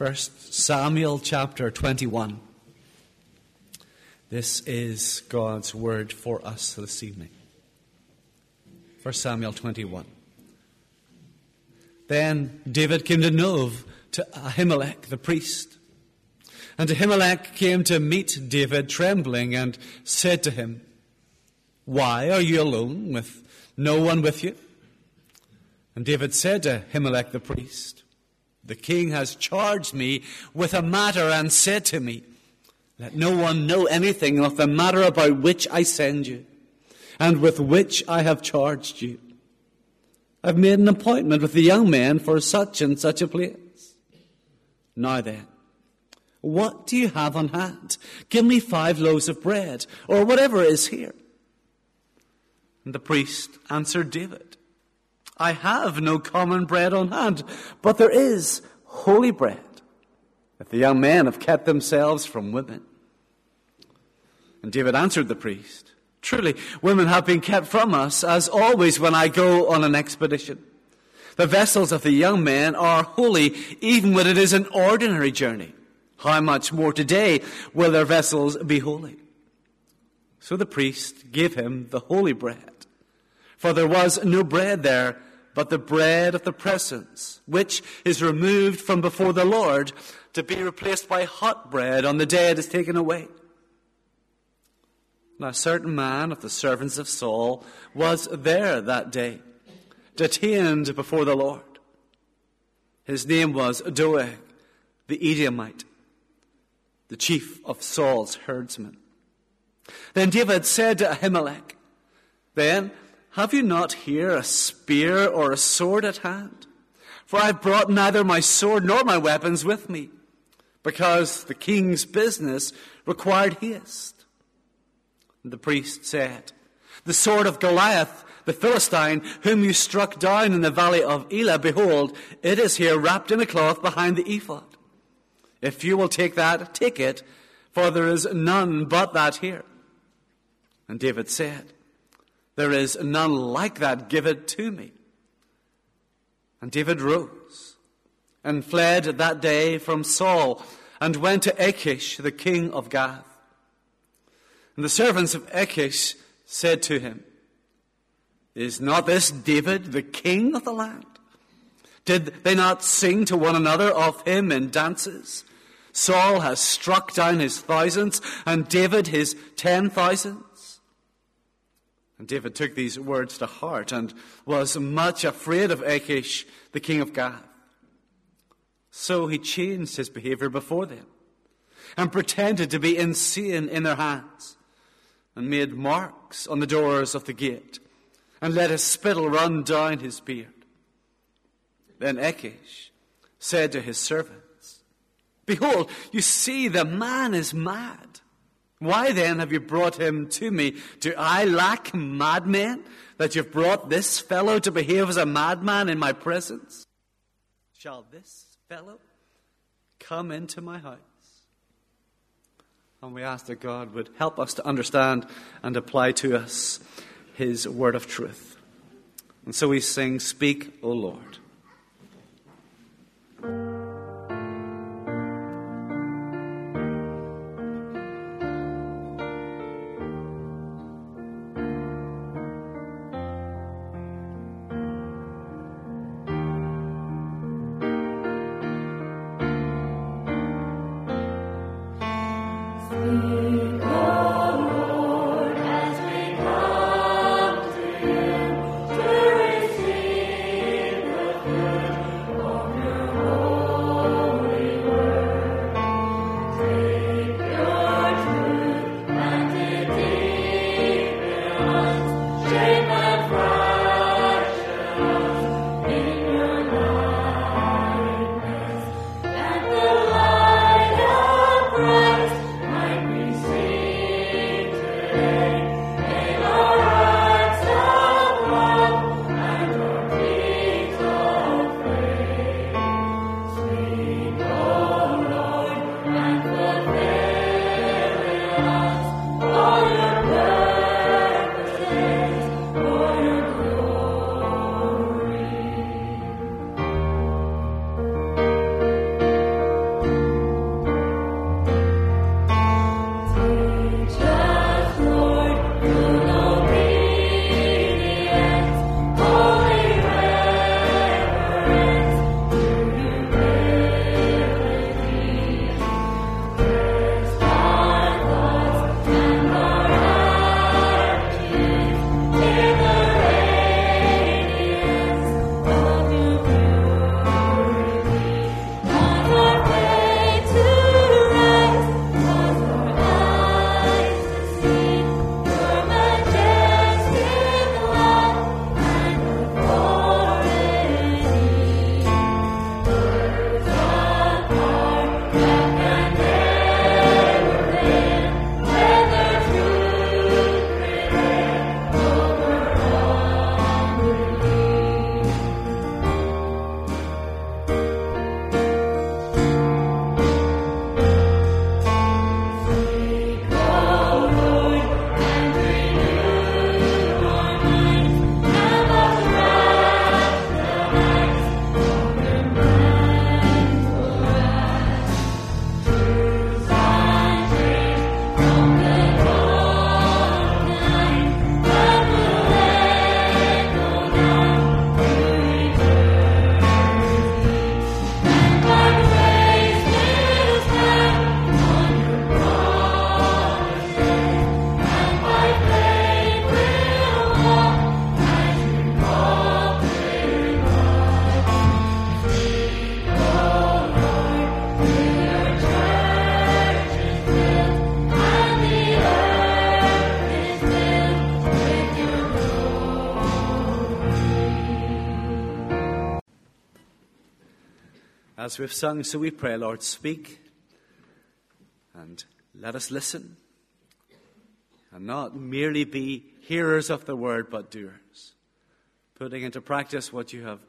First Samuel chapter 21. This is God's word for us this evening. First Samuel 21. Then David came to Nob to Ahimelech the priest. And Ahimelech came to meet David trembling and said to him, Why are you alone with no one with you? And David said to Ahimelech the priest, the king has charged me with a matter and said to me, Let no one know anything of the matter about which I send you, and with which I have charged you. I've made an appointment with the young men for such and such a place. Now then, what do you have on hand? Give me five loaves of bread, or whatever is here. And the priest answered David, I have no common bread on hand, but there is holy bread, if the young men have kept themselves from women. And David answered the priest, Truly, women have been kept from us, as always when I go on an expedition. The vessels of the young men are holy, even when it is an ordinary journey. How much more today will their vessels be holy? So the priest gave him the holy bread. For there was no bread there but the bread of the presence, which is removed from before the Lord to be replaced by hot bread on the day it is taken away. Now, a certain man of the servants of Saul was there that day, detained before the Lord. His name was Doeg, the Edomite, the chief of Saul's herdsmen. Then David said to Ahimelech, Then have you not here a spear or a sword at hand? For I have brought neither my sword nor my weapons with me, because the king's business required haste. And the priest said, The sword of Goliath, the Philistine, whom you struck down in the valley of Elah, behold, it is here wrapped in a cloth behind the ephod. If you will take that, take it, for there is none but that here. And David said, there is none like that. Give it to me. And David rose and fled that day from Saul and went to Achish, the king of Gath. And the servants of Achish said to him, Is not this David, the king of the land? Did they not sing to one another of him in dances? Saul has struck down his thousands, and David his ten thousands. And David took these words to heart and was much afraid of Achish, the king of Gath. So he changed his behavior before them and pretended to be insane in their hands and made marks on the doors of the gate and let his spittle run down his beard. Then Achish said to his servants, Behold, you see the man is mad. Why then have you brought him to me? Do I lack madmen that you've brought this fellow to behave as a madman in my presence? Shall this fellow come into my house? And we ask that God would help us to understand and apply to us his word of truth. And so we sing, Speak, O Lord. We've sung, so we pray, Lord, speak and let us listen and not merely be hearers of the word, but doers, putting into practice what you have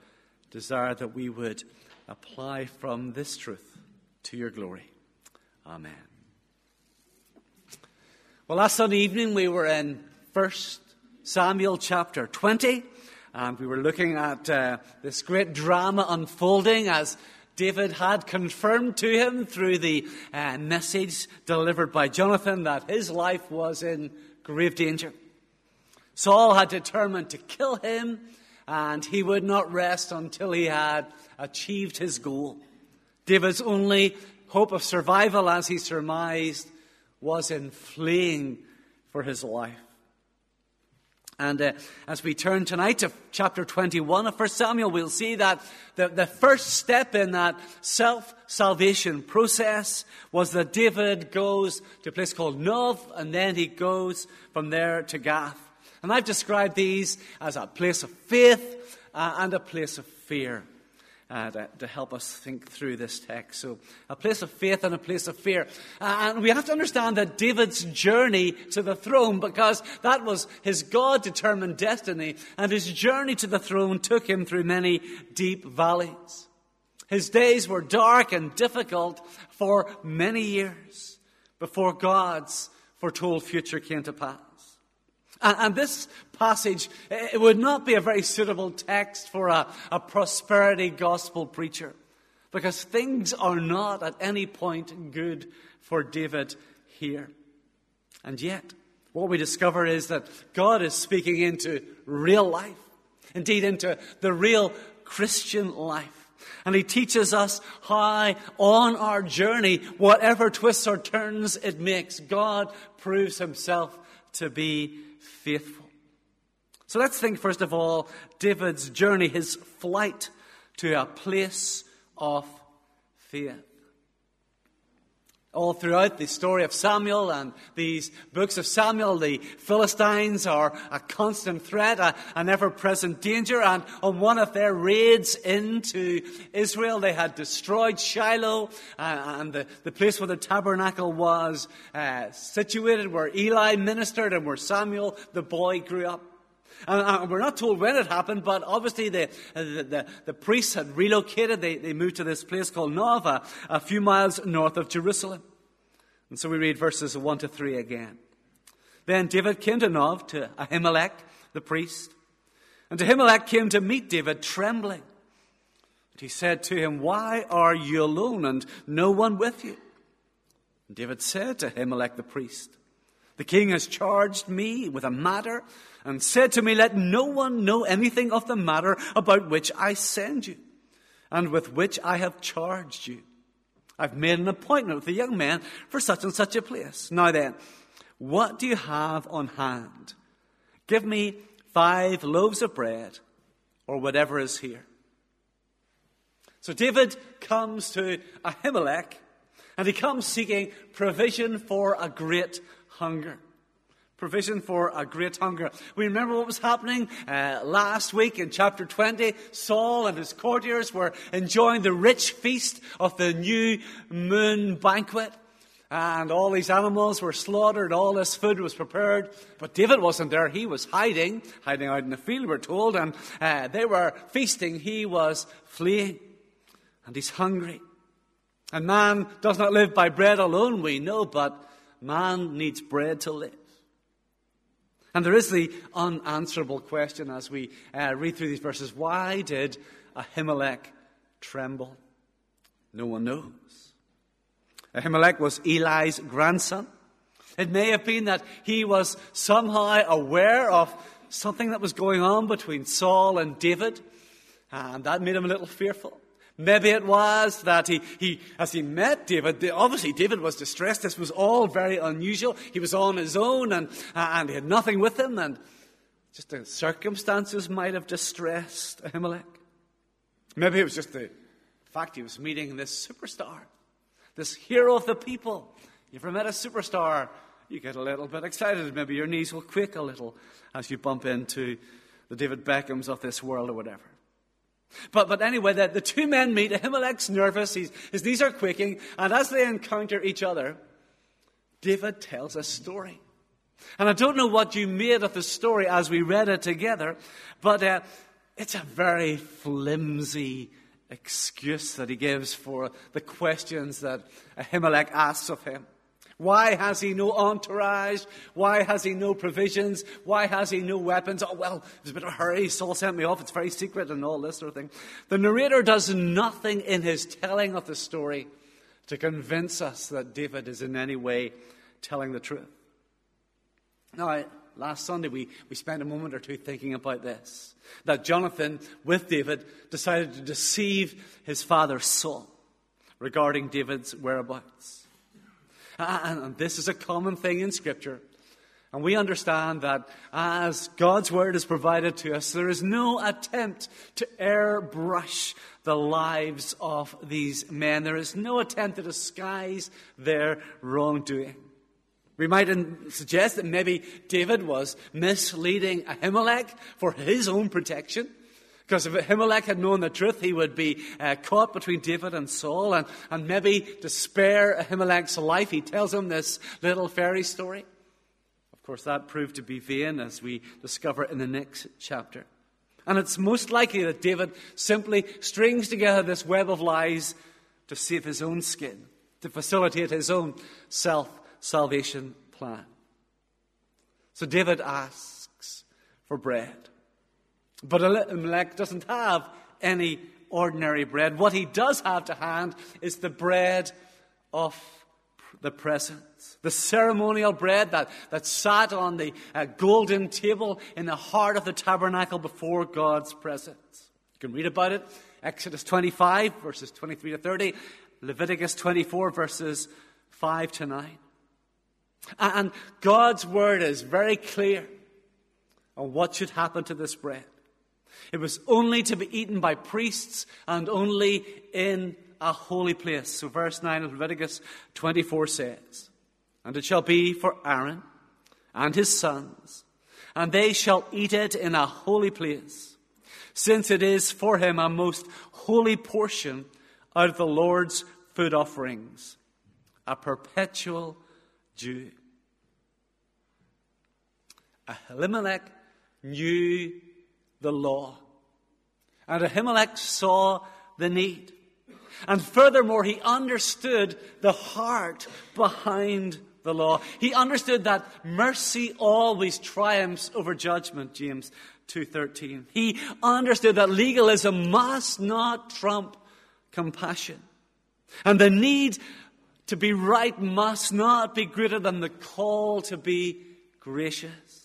desired that we would apply from this truth to your glory. Amen. Well, last Sunday evening we were in 1 Samuel chapter 20, and we were looking at uh, this great drama unfolding as David had confirmed to him through the uh, message delivered by Jonathan that his life was in grave danger. Saul had determined to kill him, and he would not rest until he had achieved his goal. David's only hope of survival, as he surmised, was in fleeing for his life. And uh, as we turn tonight to chapter 21 of 1 Samuel, we'll see that the, the first step in that self salvation process was that David goes to a place called Nob, and then he goes from there to Gath. And I've described these as a place of faith uh, and a place of fear uh, to, to, help us think through this text. So, a place of faith and a place of fear. Uh, and we have to understand that David's journey to the throne, because that was his God determined destiny, and his journey to the throne took him through many deep valleys. His days were dark and difficult for many years before God's foretold future came to pass. And, this passage, it would not be a very suitable text for a, a prosperity gospel preacher because things are not at any point good for David here. And yet, what we discover is that God is speaking into real life, indeed, into the real Christian life. And He teaches us how, on our journey, whatever twists or turns it makes, God proves Himself to be faithful. So let's think, first of all, David's journey, his flight to a place of faith. All throughout the story of Samuel and these books of Samuel, the Philistines are a constant threat, a, an ever present danger. And on one of their raids into Israel, they had destroyed Shiloh uh, and the, the place where the tabernacle was uh, situated, where Eli ministered and where Samuel, the boy, grew up. And, uh, we're not told when it happened, but obviously the, uh, the, the, the priests had relocated. They, they moved to this place called Nova, a few miles north of Jerusalem. And so we read verses 1 to 3 again. Then David came to Nob, to Ahimelech, the priest. And Ahimelech came to meet David trembling. And he said to him, Why are you alone and no one with you? And David said to Ahimelech the priest, The king has charged me with a matter and said to me, Let no one know anything of the matter about which I send you, and with which I have charged you. I've made an appointment with a young man for such and such a place. Now then, what do you have on hand? Give me five loaves of bread, or whatever is here. So David comes to Ahimelech, and he comes seeking provision for a great hunger provision for a great hunger. We remember what was happening uh, last week in chapter 20. Saul and his courtiers were enjoying the rich feast of the new moon banquet. And all these animals were slaughtered, all this food was prepared. But David wasn't there. He was hiding, hiding out in the field, we're told. And uh, they were feasting. He was fleeing. And he's hungry. And man does not live by bread alone, we know, but man needs bread to live. And there is the unanswerable question as we uh, read through these verses why did Ahimelech tremble? No one knows. Ahimelech was Eli's grandson. It may have been that he was somehow aware of something that was going on between Saul and David, and that made him a little fearful. Maybe it was that he, he, as he met David, obviously David was distressed. This was all very unusual. He was on his own and, uh, and he had nothing with him and just the circumstances might have distressed Ahimelech. Maybe it was just the fact he was meeting this superstar, this hero of the people. You ever met a superstar? You get a little bit excited. Maybe your knees will quake a little as you bump into the David Beckhams of this world or whatever. But, but anyway, the, the two men meet. Ahimelech's nervous, He's, his knees are quaking, and as they encounter each other, David tells a story. And I don't know what you made of the story as we read it together, but uh, it's a very flimsy excuse that he gives for the questions that Ahimelech asks of him. Why has he no entourage? Why has he no provisions? Why has he no weapons? Oh, well, there's a bit of a hurry. Saul sent me off. It's very secret and all this sort of thing. The narrator does nothing in his telling of the story to convince us that David is in any way telling the truth. Now, last Sunday we, we spent a moment or two thinking about this that Jonathan, with David, decided to deceive his father Saul regarding David's whereabouts. And this is a common thing in Scripture. And we understand that as God's word is provided to us, there is no attempt to airbrush the lives of these men. There is no attempt to disguise their wrongdoing. We might suggest that maybe David was misleading Ahimelech for his own protection. Because if Ahimelech had known the truth, he would be uh, caught between David and Saul. And, and maybe to spare Ahimelech's life, he tells him this little fairy story. Of course, that proved to be vain, as we discover in the next chapter. And it's most likely that David simply strings together this web of lies to save his own skin, to facilitate his own self salvation plan. So David asks for bread. But Elimelech doesn't have any ordinary bread. What he does have to hand is the bread of the presence, the ceremonial bread that, that sat on the uh, golden table in the heart of the tabernacle before God's presence. You can read about it. Exodus 25, verses 23 to 30, Leviticus 24, verses 5 to 9. And God's word is very clear on what should happen to this bread. It was only to be eaten by priests and only in a holy place. So, verse 9 of Leviticus 24 says, And it shall be for Aaron and his sons, and they shall eat it in a holy place, since it is for him a most holy portion out of the Lord's food offerings, a perpetual Jew. Ahimelech knew the law. And Ahimelech saw the need. And furthermore, he understood the heart behind the law. He understood that mercy always triumphs over judgment, James 2:13. He understood that legalism must not trump compassion. And the need to be right must not be greater than the call to be gracious.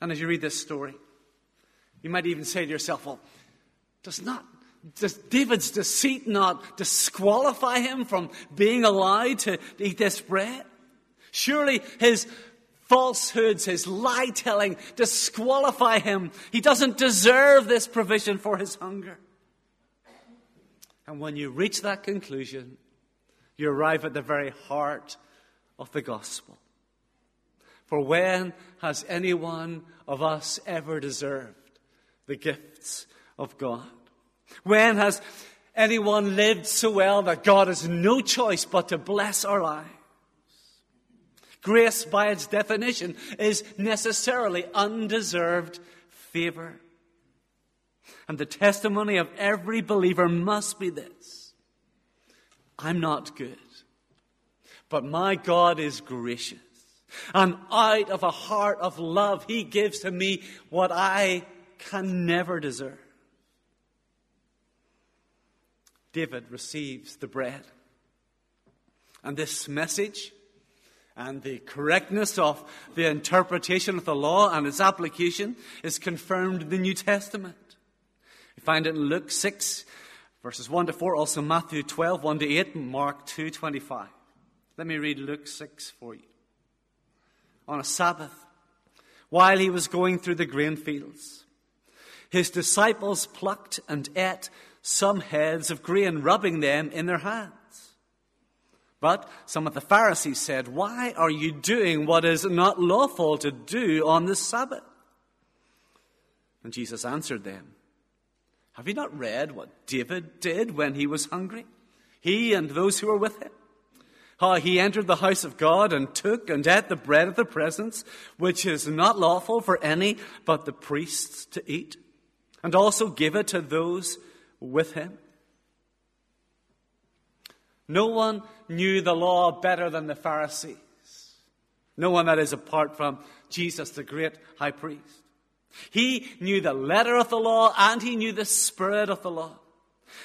And as you read this story, you might even say to yourself, well, does not does David's deceit not disqualify him from being allowed to eat this bread? Surely his falsehoods, his lie telling disqualify him. He doesn't deserve this provision for his hunger. And when you reach that conclusion, you arrive at the very heart of the gospel. For when has anyone of us ever deserved the gifts of God? When has anyone lived so well that God has no choice but to bless our lives? Grace, by its definition, is necessarily undeserved favor. And the testimony of every believer must be this I'm not good, but my God is gracious. And out of a heart of love, He gives to me what I can never deserve. David receives the bread. And this message and the correctness of the interpretation of the law and its application is confirmed in the New Testament. We find it in Luke 6, verses 1 to 4, also Matthew 12, 1 to 8, Mark 2, 25. Let me read Luke 6 for you on a Sabbath while he was going through the grain fields. His disciples plucked and ate some heads of grain, rubbing them in their hands. But some of the Pharisees said, Why are you doing what is not lawful to do on the Sabbath? And Jesus answered them, Have you not read what David did when he was hungry? He and those who were with him. How he entered the house of God and took and ate the bread of the presence, which is not lawful for any but the priests to eat, and also gave it to those with him. No one knew the law better than the Pharisees. No one that is apart from Jesus, the great high priest. He knew the letter of the law and he knew the spirit of the law.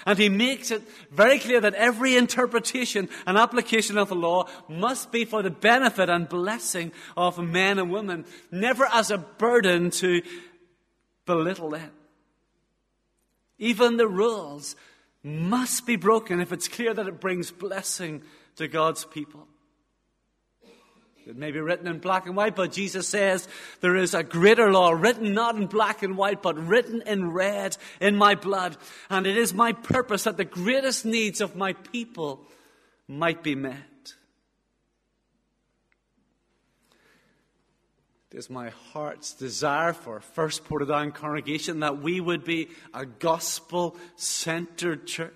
And he makes it very clear that every interpretation and application of the law must be for the benefit and blessing of men and women, never as a burden to belittle them. Even the rules must be broken if it's clear that it brings blessing to God's people. It may be written in black and white, but Jesus says there is a greater law written not in black and white, but written in red in my blood. And it is my purpose that the greatest needs of my people might be met. It is my heart's desire for First Portadown congregation that we would be a gospel centered church.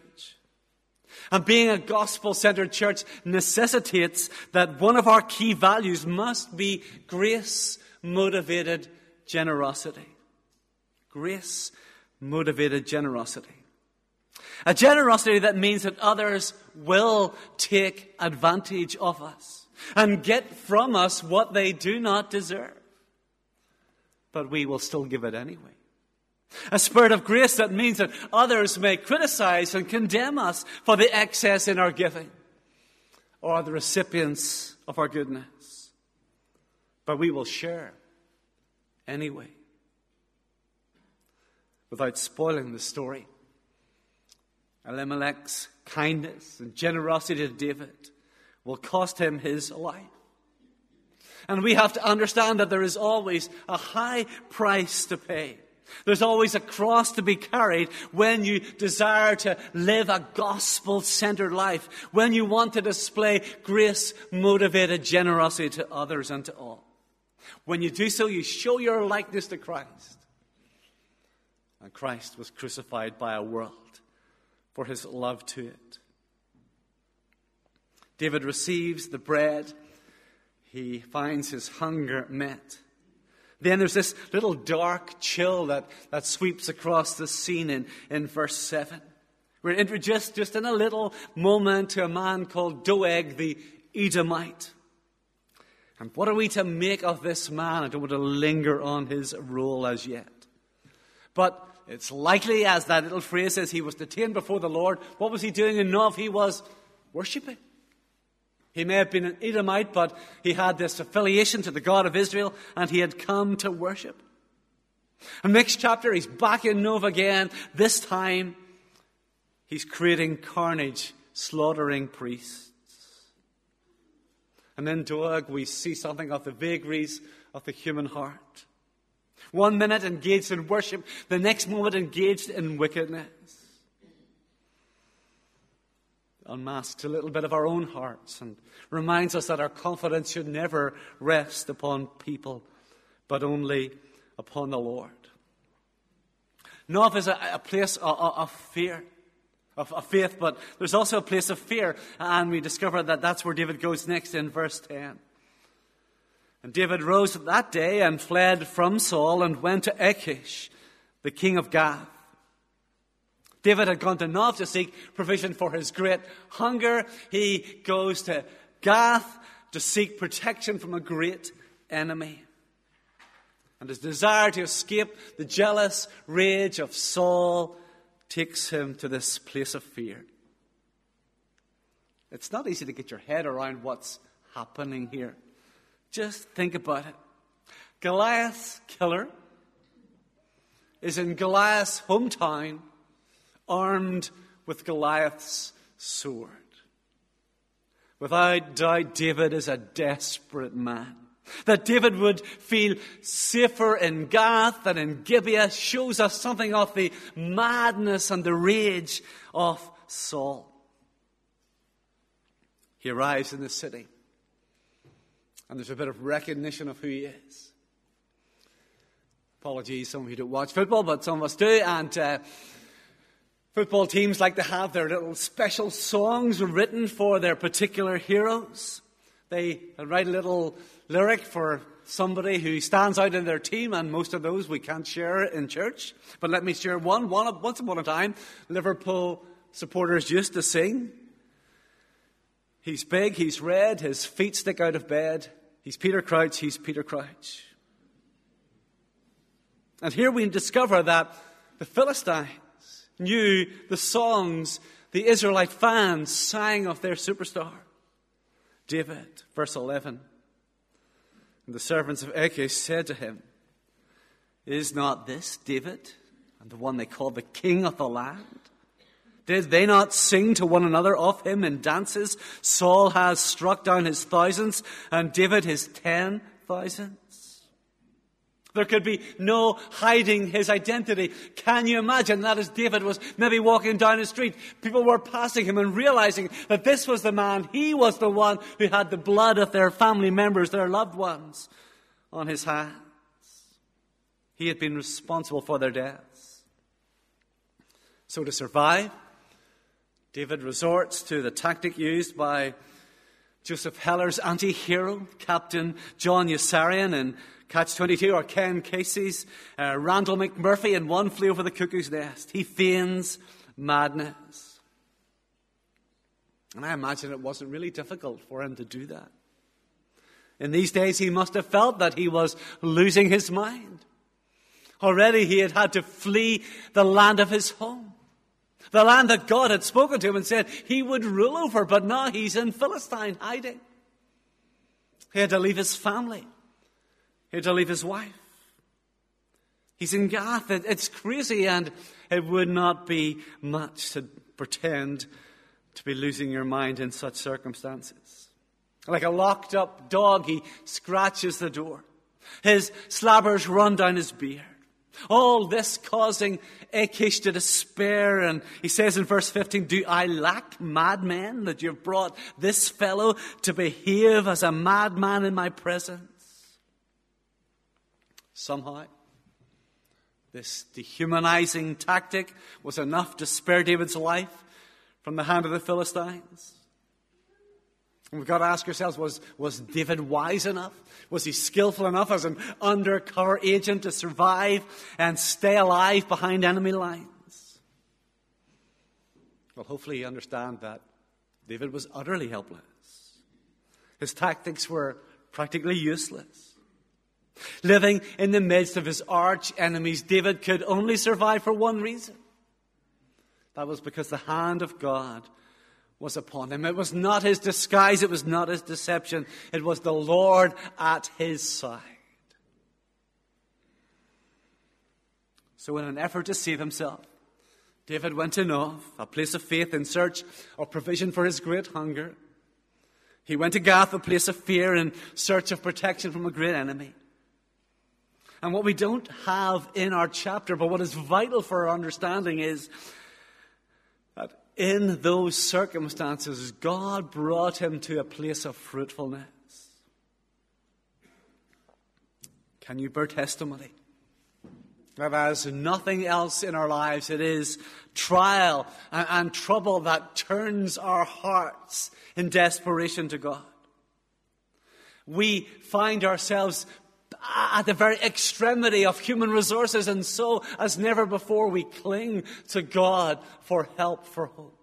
And being a gospel centered church necessitates that one of our key values must be grace motivated generosity. Grace motivated generosity. A generosity that means that others will take advantage of us and get from us what they do not deserve. But we will still give it anyway. A spirit of grace that means that others may criticize and condemn us for the excess in our giving or the recipients of our goodness. But we will share anyway without spoiling the story. Elimelech's kindness and generosity to David will cost him his life. And we have to understand that there is always a high price to pay there's always a cross to be carried when you desire to live a gospel centered life, when you want to display grace motivated generosity to others and to all. When you do so, you show your likeness to Christ. And Christ was crucified by a world for his love to it. David receives the bread, he finds his hunger met. Then there's this little dark chill that, that sweeps across the scene in, in verse 7. We're introduced just in a little moment to a man called Doeg the Edomite. And what are we to make of this man? I don't want to linger on his role as yet. But it's likely, as that little phrase says, he was detained before the Lord. What was he doing enough? He was worshipping. He may have been an Edomite, but he had this affiliation to the God of Israel, and he had come to worship. And next chapter, he's back in Nob again. This time, he's creating carnage, slaughtering priests. And in Doeg, we see something of the vagaries of the human heart. One minute engaged in worship, the next moment engaged in wickedness unmasks a little bit of our own hearts and reminds us that our confidence should never rest upon people, but only upon the Lord. Nob is a, a place of, of fear, of, of, faith, but there's also a place of fear, and we discover that that's where David goes next in verse 10. And David rose that day and fled from Saul and went to Achish, the king of Gath. David had gone to Nob to seek provision for his great hunger. He goes to Gath to seek protection from a great enemy. And his desire to escape the jealous rage of Saul takes him to this place of fear. It's not easy to get your head around what's happening here. Just think about it. Goliath's killer is in Goliath's hometown armed with Goliath's sword. Without doubt, David is a desperate man. That David would feel safer in Gath than in Gibeah shows us something of the madness and the rage of Saul. He arrives in the city, and there's a bit of recognition of who he is. Apologies, some of you don't watch football, but some of us do, and uh, Football teams like to have their little special songs written for their particular heroes. They write a little lyric for somebody who stands out in their team, and most of those we can't share in church. But let me share one. one once upon a time, Liverpool supporters used to sing. He's big, he's red, his feet stick out of bed. He's Peter Crouch, he's Peter Crouch. And here we discover that the Philistines knew the songs the Israelite fans sang of their superstar, David, verse 11. And the servants of Achish said to him, Is not this David, and the one they call the king of the land? Did they not sing to one another of him in dances? Saul has struck down his thousands, and David his ten thousands. There could be no hiding his identity. Can you imagine that as David was maybe walking down the street, people were passing him and realizing that this was the man, he was the one who had the blood of their family members, their loved ones, on his hands. He had been responsible for their deaths. So to survive, David resorts to the tactic used by Joseph Heller's anti hero, Captain John Yossarian, in Catch 22 or Ken Kesey's, uh, Randle McMurphy in One Flew Over the Cuckoo's Nest. He feigns madness. And I imagine it wasn't really difficult for him to do that. In these days, he must have felt that he was losing his mind. Already he had had to flee the land of his home. The land that God had spoken to him and said he would rule over, but now he's in Philistine hiding. He had to leave his family. He had to leave his wife. He's in Gath. It's crazy, and it would not be much to pretend to be losing your mind in such circumstances. Like a locked up dog, he scratches the door. His slabbers run down his beard. All this causing Achish to despair. And he says in verse 15, Do I lack madmen that you've brought this fellow to behave as a madman in my presence? Somehow. This dehumanizing tactic was enough to spare David's life from the hand of the Philistines. And we've got to ask ourselves was, was David wise enough? Was he skillful enough as an undercover agent to survive and stay alive behind enemy lines? Well, hopefully, you understand that David was utterly helpless. His tactics were practically useless. Living in the midst of his arch enemies, David could only survive for one reason. That was because the hand of God was upon him. It was not his disguise, it was not his deception, it was the Lord at his side. So, in an effort to save himself, David went to Nob, a place of faith in search of provision for his great hunger. He went to Gath, a place of fear in search of protection from a great enemy. And what we don't have in our chapter, but what is vital for our understanding is that in those circumstances, God brought him to a place of fruitfulness. Can you bear testimony? That as nothing else in our lives, it is trial and, and trouble that turns our hearts in desperation to God. We find ourselves at the very extremity of human resources, and so, as never before, we cling to God for help, for hope.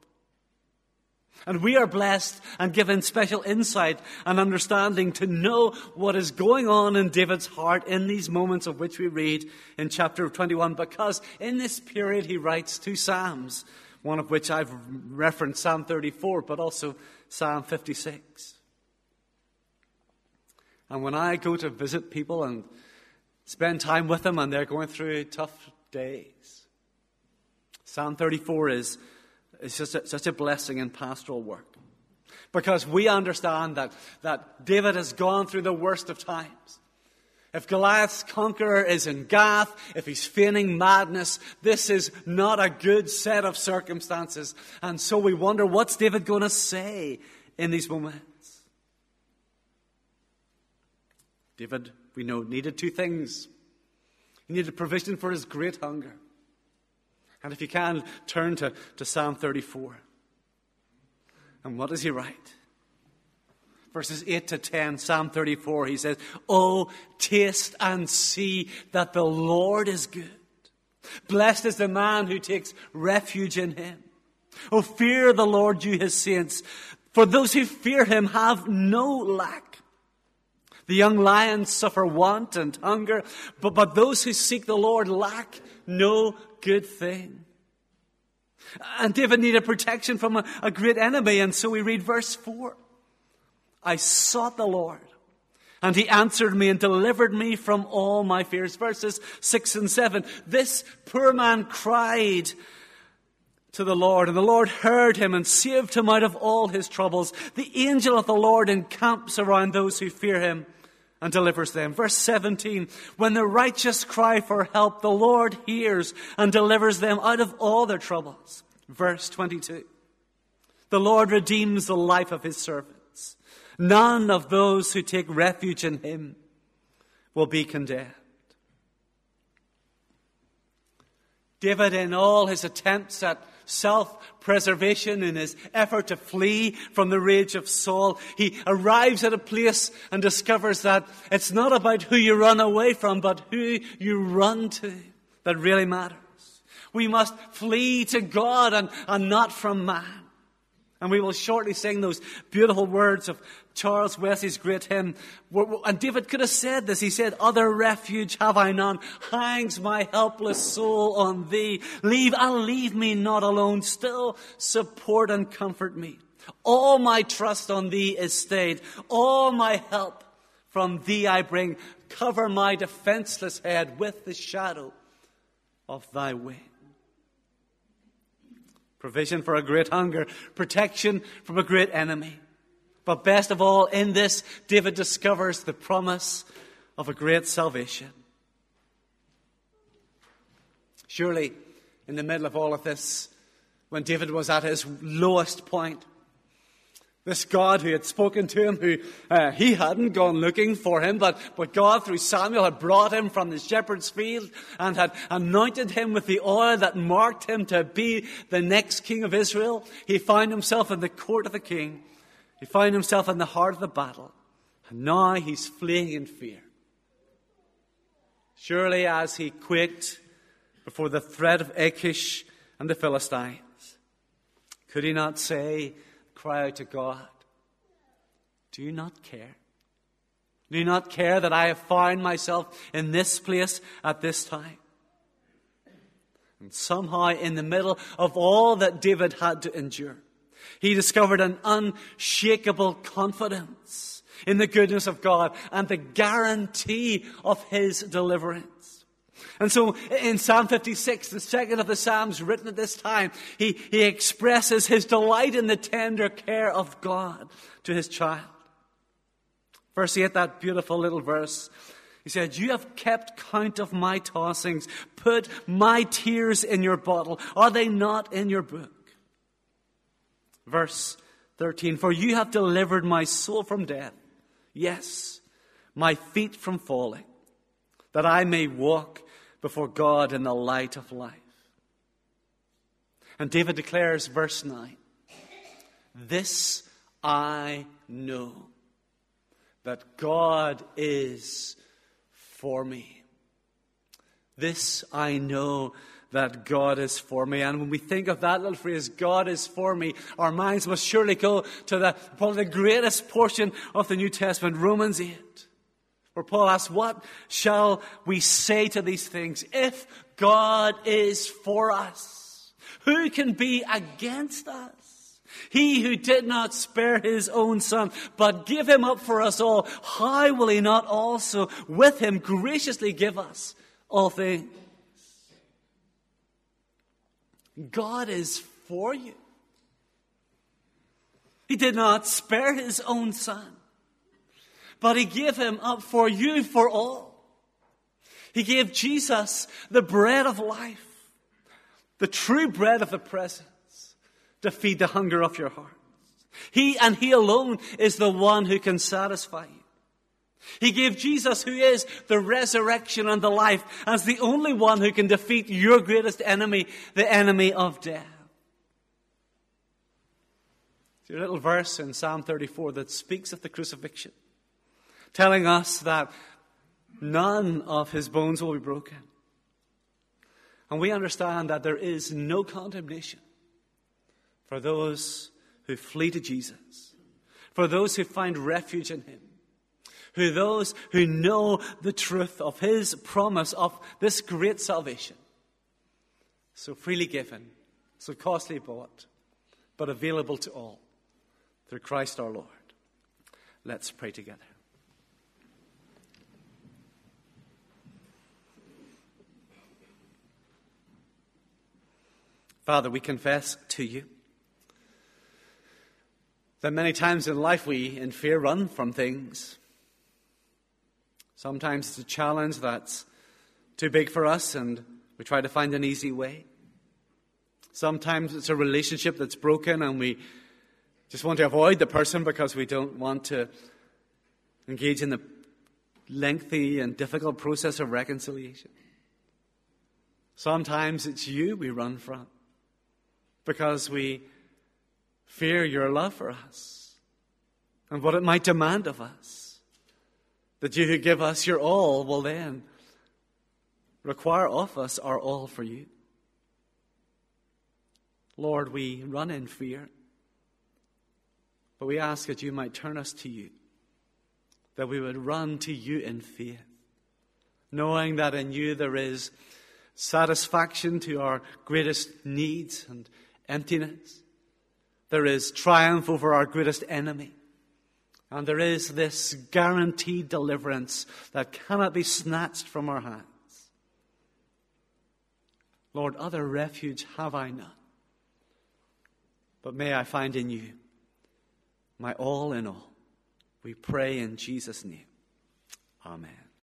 And we are blessed and given special insight and understanding to know what is going on in David's heart in these moments of which we read in chapter 21, because in this period he writes two Psalms, one of which I've referenced, Psalm 34, but also Psalm 56. And when I go to visit people and spend time with them and they're going through tough days, Psalm 34 is, is just a, such a blessing in pastoral work. Because we understand that, that David has gone through the worst of times. If Goliath's conqueror is in Gath, if he's feigning madness, this is not a good set of circumstances. And so we wonder, what's David going to say in these moments? David, we know, needed two things. He needed provision for his great hunger. And if you can, turn to, to Psalm 34. And what does he write? Verses 8 to 10, Psalm 34, he says, Oh, taste and see that the Lord is good. Blessed is the man who takes refuge in him. Oh, fear the Lord, you his saints, for those who fear him have no lack. The young lions suffer want and hunger, but, but those who seek the Lord lack no good thing. And David needed protection from a, a great enemy, and so we read verse 4. I sought the Lord, and he answered me and delivered me from all my fears. Verses 6 and 7. This poor man cried to the Lord, and the Lord heard him and saved him out of all his troubles. The angel of the Lord encamps around those who fear him and delivers them. Verse 17, when the righteous cry for help, the Lord hears and delivers them out of all their troubles. Verse 22, the Lord redeems the life of his servants. None of those who take refuge in him will be condemned. David, in all his attempts at self preservation in his effort to flee from the rage of Saul. He arrives at a place and discovers that it's not about who you run away from, but who you run to that really matters. We must flee to God and, and not from man. And we will shortly sing those beautiful words of Charles Wesley's great hymn. And David could have said this. He said, Other refuge have I none. Hangs my helpless soul on thee. Leave, I'll leave me not alone. Still support and comfort me. All my trust on thee is stayed. All my help from thee I bring. Cover my defenseless head with the shadow of thy wing provision for a great hunger, protection from a great enemy. But best of all, in this, David discovers the promise of a great salvation. Surely, in the middle of all of this, when David was at his lowest point, this God who had spoken to him, who uh, he hadn't gone looking for him, but, but God through Samuel had brought him from the shepherd's field and had anointed him with the oil that marked him to be the next king of Israel. He found himself in the court of the king. He found himself in the heart of the battle. And now he's fleeing in fear. Surely as he quaked before the threat of Achish and the Philistines, could he not say, cry out to God, Do you not care? Do you not care that I have found myself in this place at this time? And somehow, in the middle of all that David had to endure, he discovered an unshakable confidence in the goodness of God and the guarantee of his deliverance. And so in Psalm 56, the second of the Psalms written at this time, he, he expresses his delight in the tender care of God to his child. Verse 8, that beautiful little verse. He said, You have kept count of my tossings. Put my tears in your bottle. Are they not in your book? Verse 13, For you have delivered my soul from death. Yes, my feet from falling, that I may walk before God in the light of life. And David declares, verse 9, This I know, that God is for me. This I know that God is for me. And when we think of that little phrase, God is for me, our minds must surely go to the, probably the greatest portion of the New Testament, Romans 8 where Paul asks, What shall we say to these things? If God is for us, who can be against us? He who did not spare his own son, but give him up for us all, how will he not also with him graciously give us all things? God is for you. He did not spare his own son but he gave him up for you, for all. He gave Jesus the bread of life, the true bread of the presence, to feed the hunger of your heart. He and He alone is the one who can satisfy you. He gave Jesus, who is the resurrection and the life, as the only one who can defeat your greatest enemy, the enemy of death. There's a little verse in Psalm 34 that speaks of the crucifixion, telling us that none of his bones will be broken. And we understand that there is no condemnation for those who flee to Jesus, for those who find refuge in him who those who know the truth of his promise of this great salvation. So freely given, so costly bought, but available to all through Christ our Lord. Let's pray together. Father, we confess to you that many times in life we, in fear, run from things Sometimes it's a challenge that's too big for us and we try to find an easy way. Sometimes it's a relationship that's broken and we just want to avoid the person because we don't want to engage in the lengthy and difficult process of reconciliation. Sometimes it's you we run from because we fear your love for us and what it might demand of us that you who give us your all will then require of us our all for you. Lord, we run in fear, but we ask that you might turn us to you, that we would run to you in faith, knowing that in you there is satisfaction to our greatest needs and emptiness. There is triumph over our greatest enemy. And there is this guaranteed deliverance that cannot be snatched from our hands. Lord, other refuge have I none. But may I find in you my all in all. We pray in Jesus' name. Amen.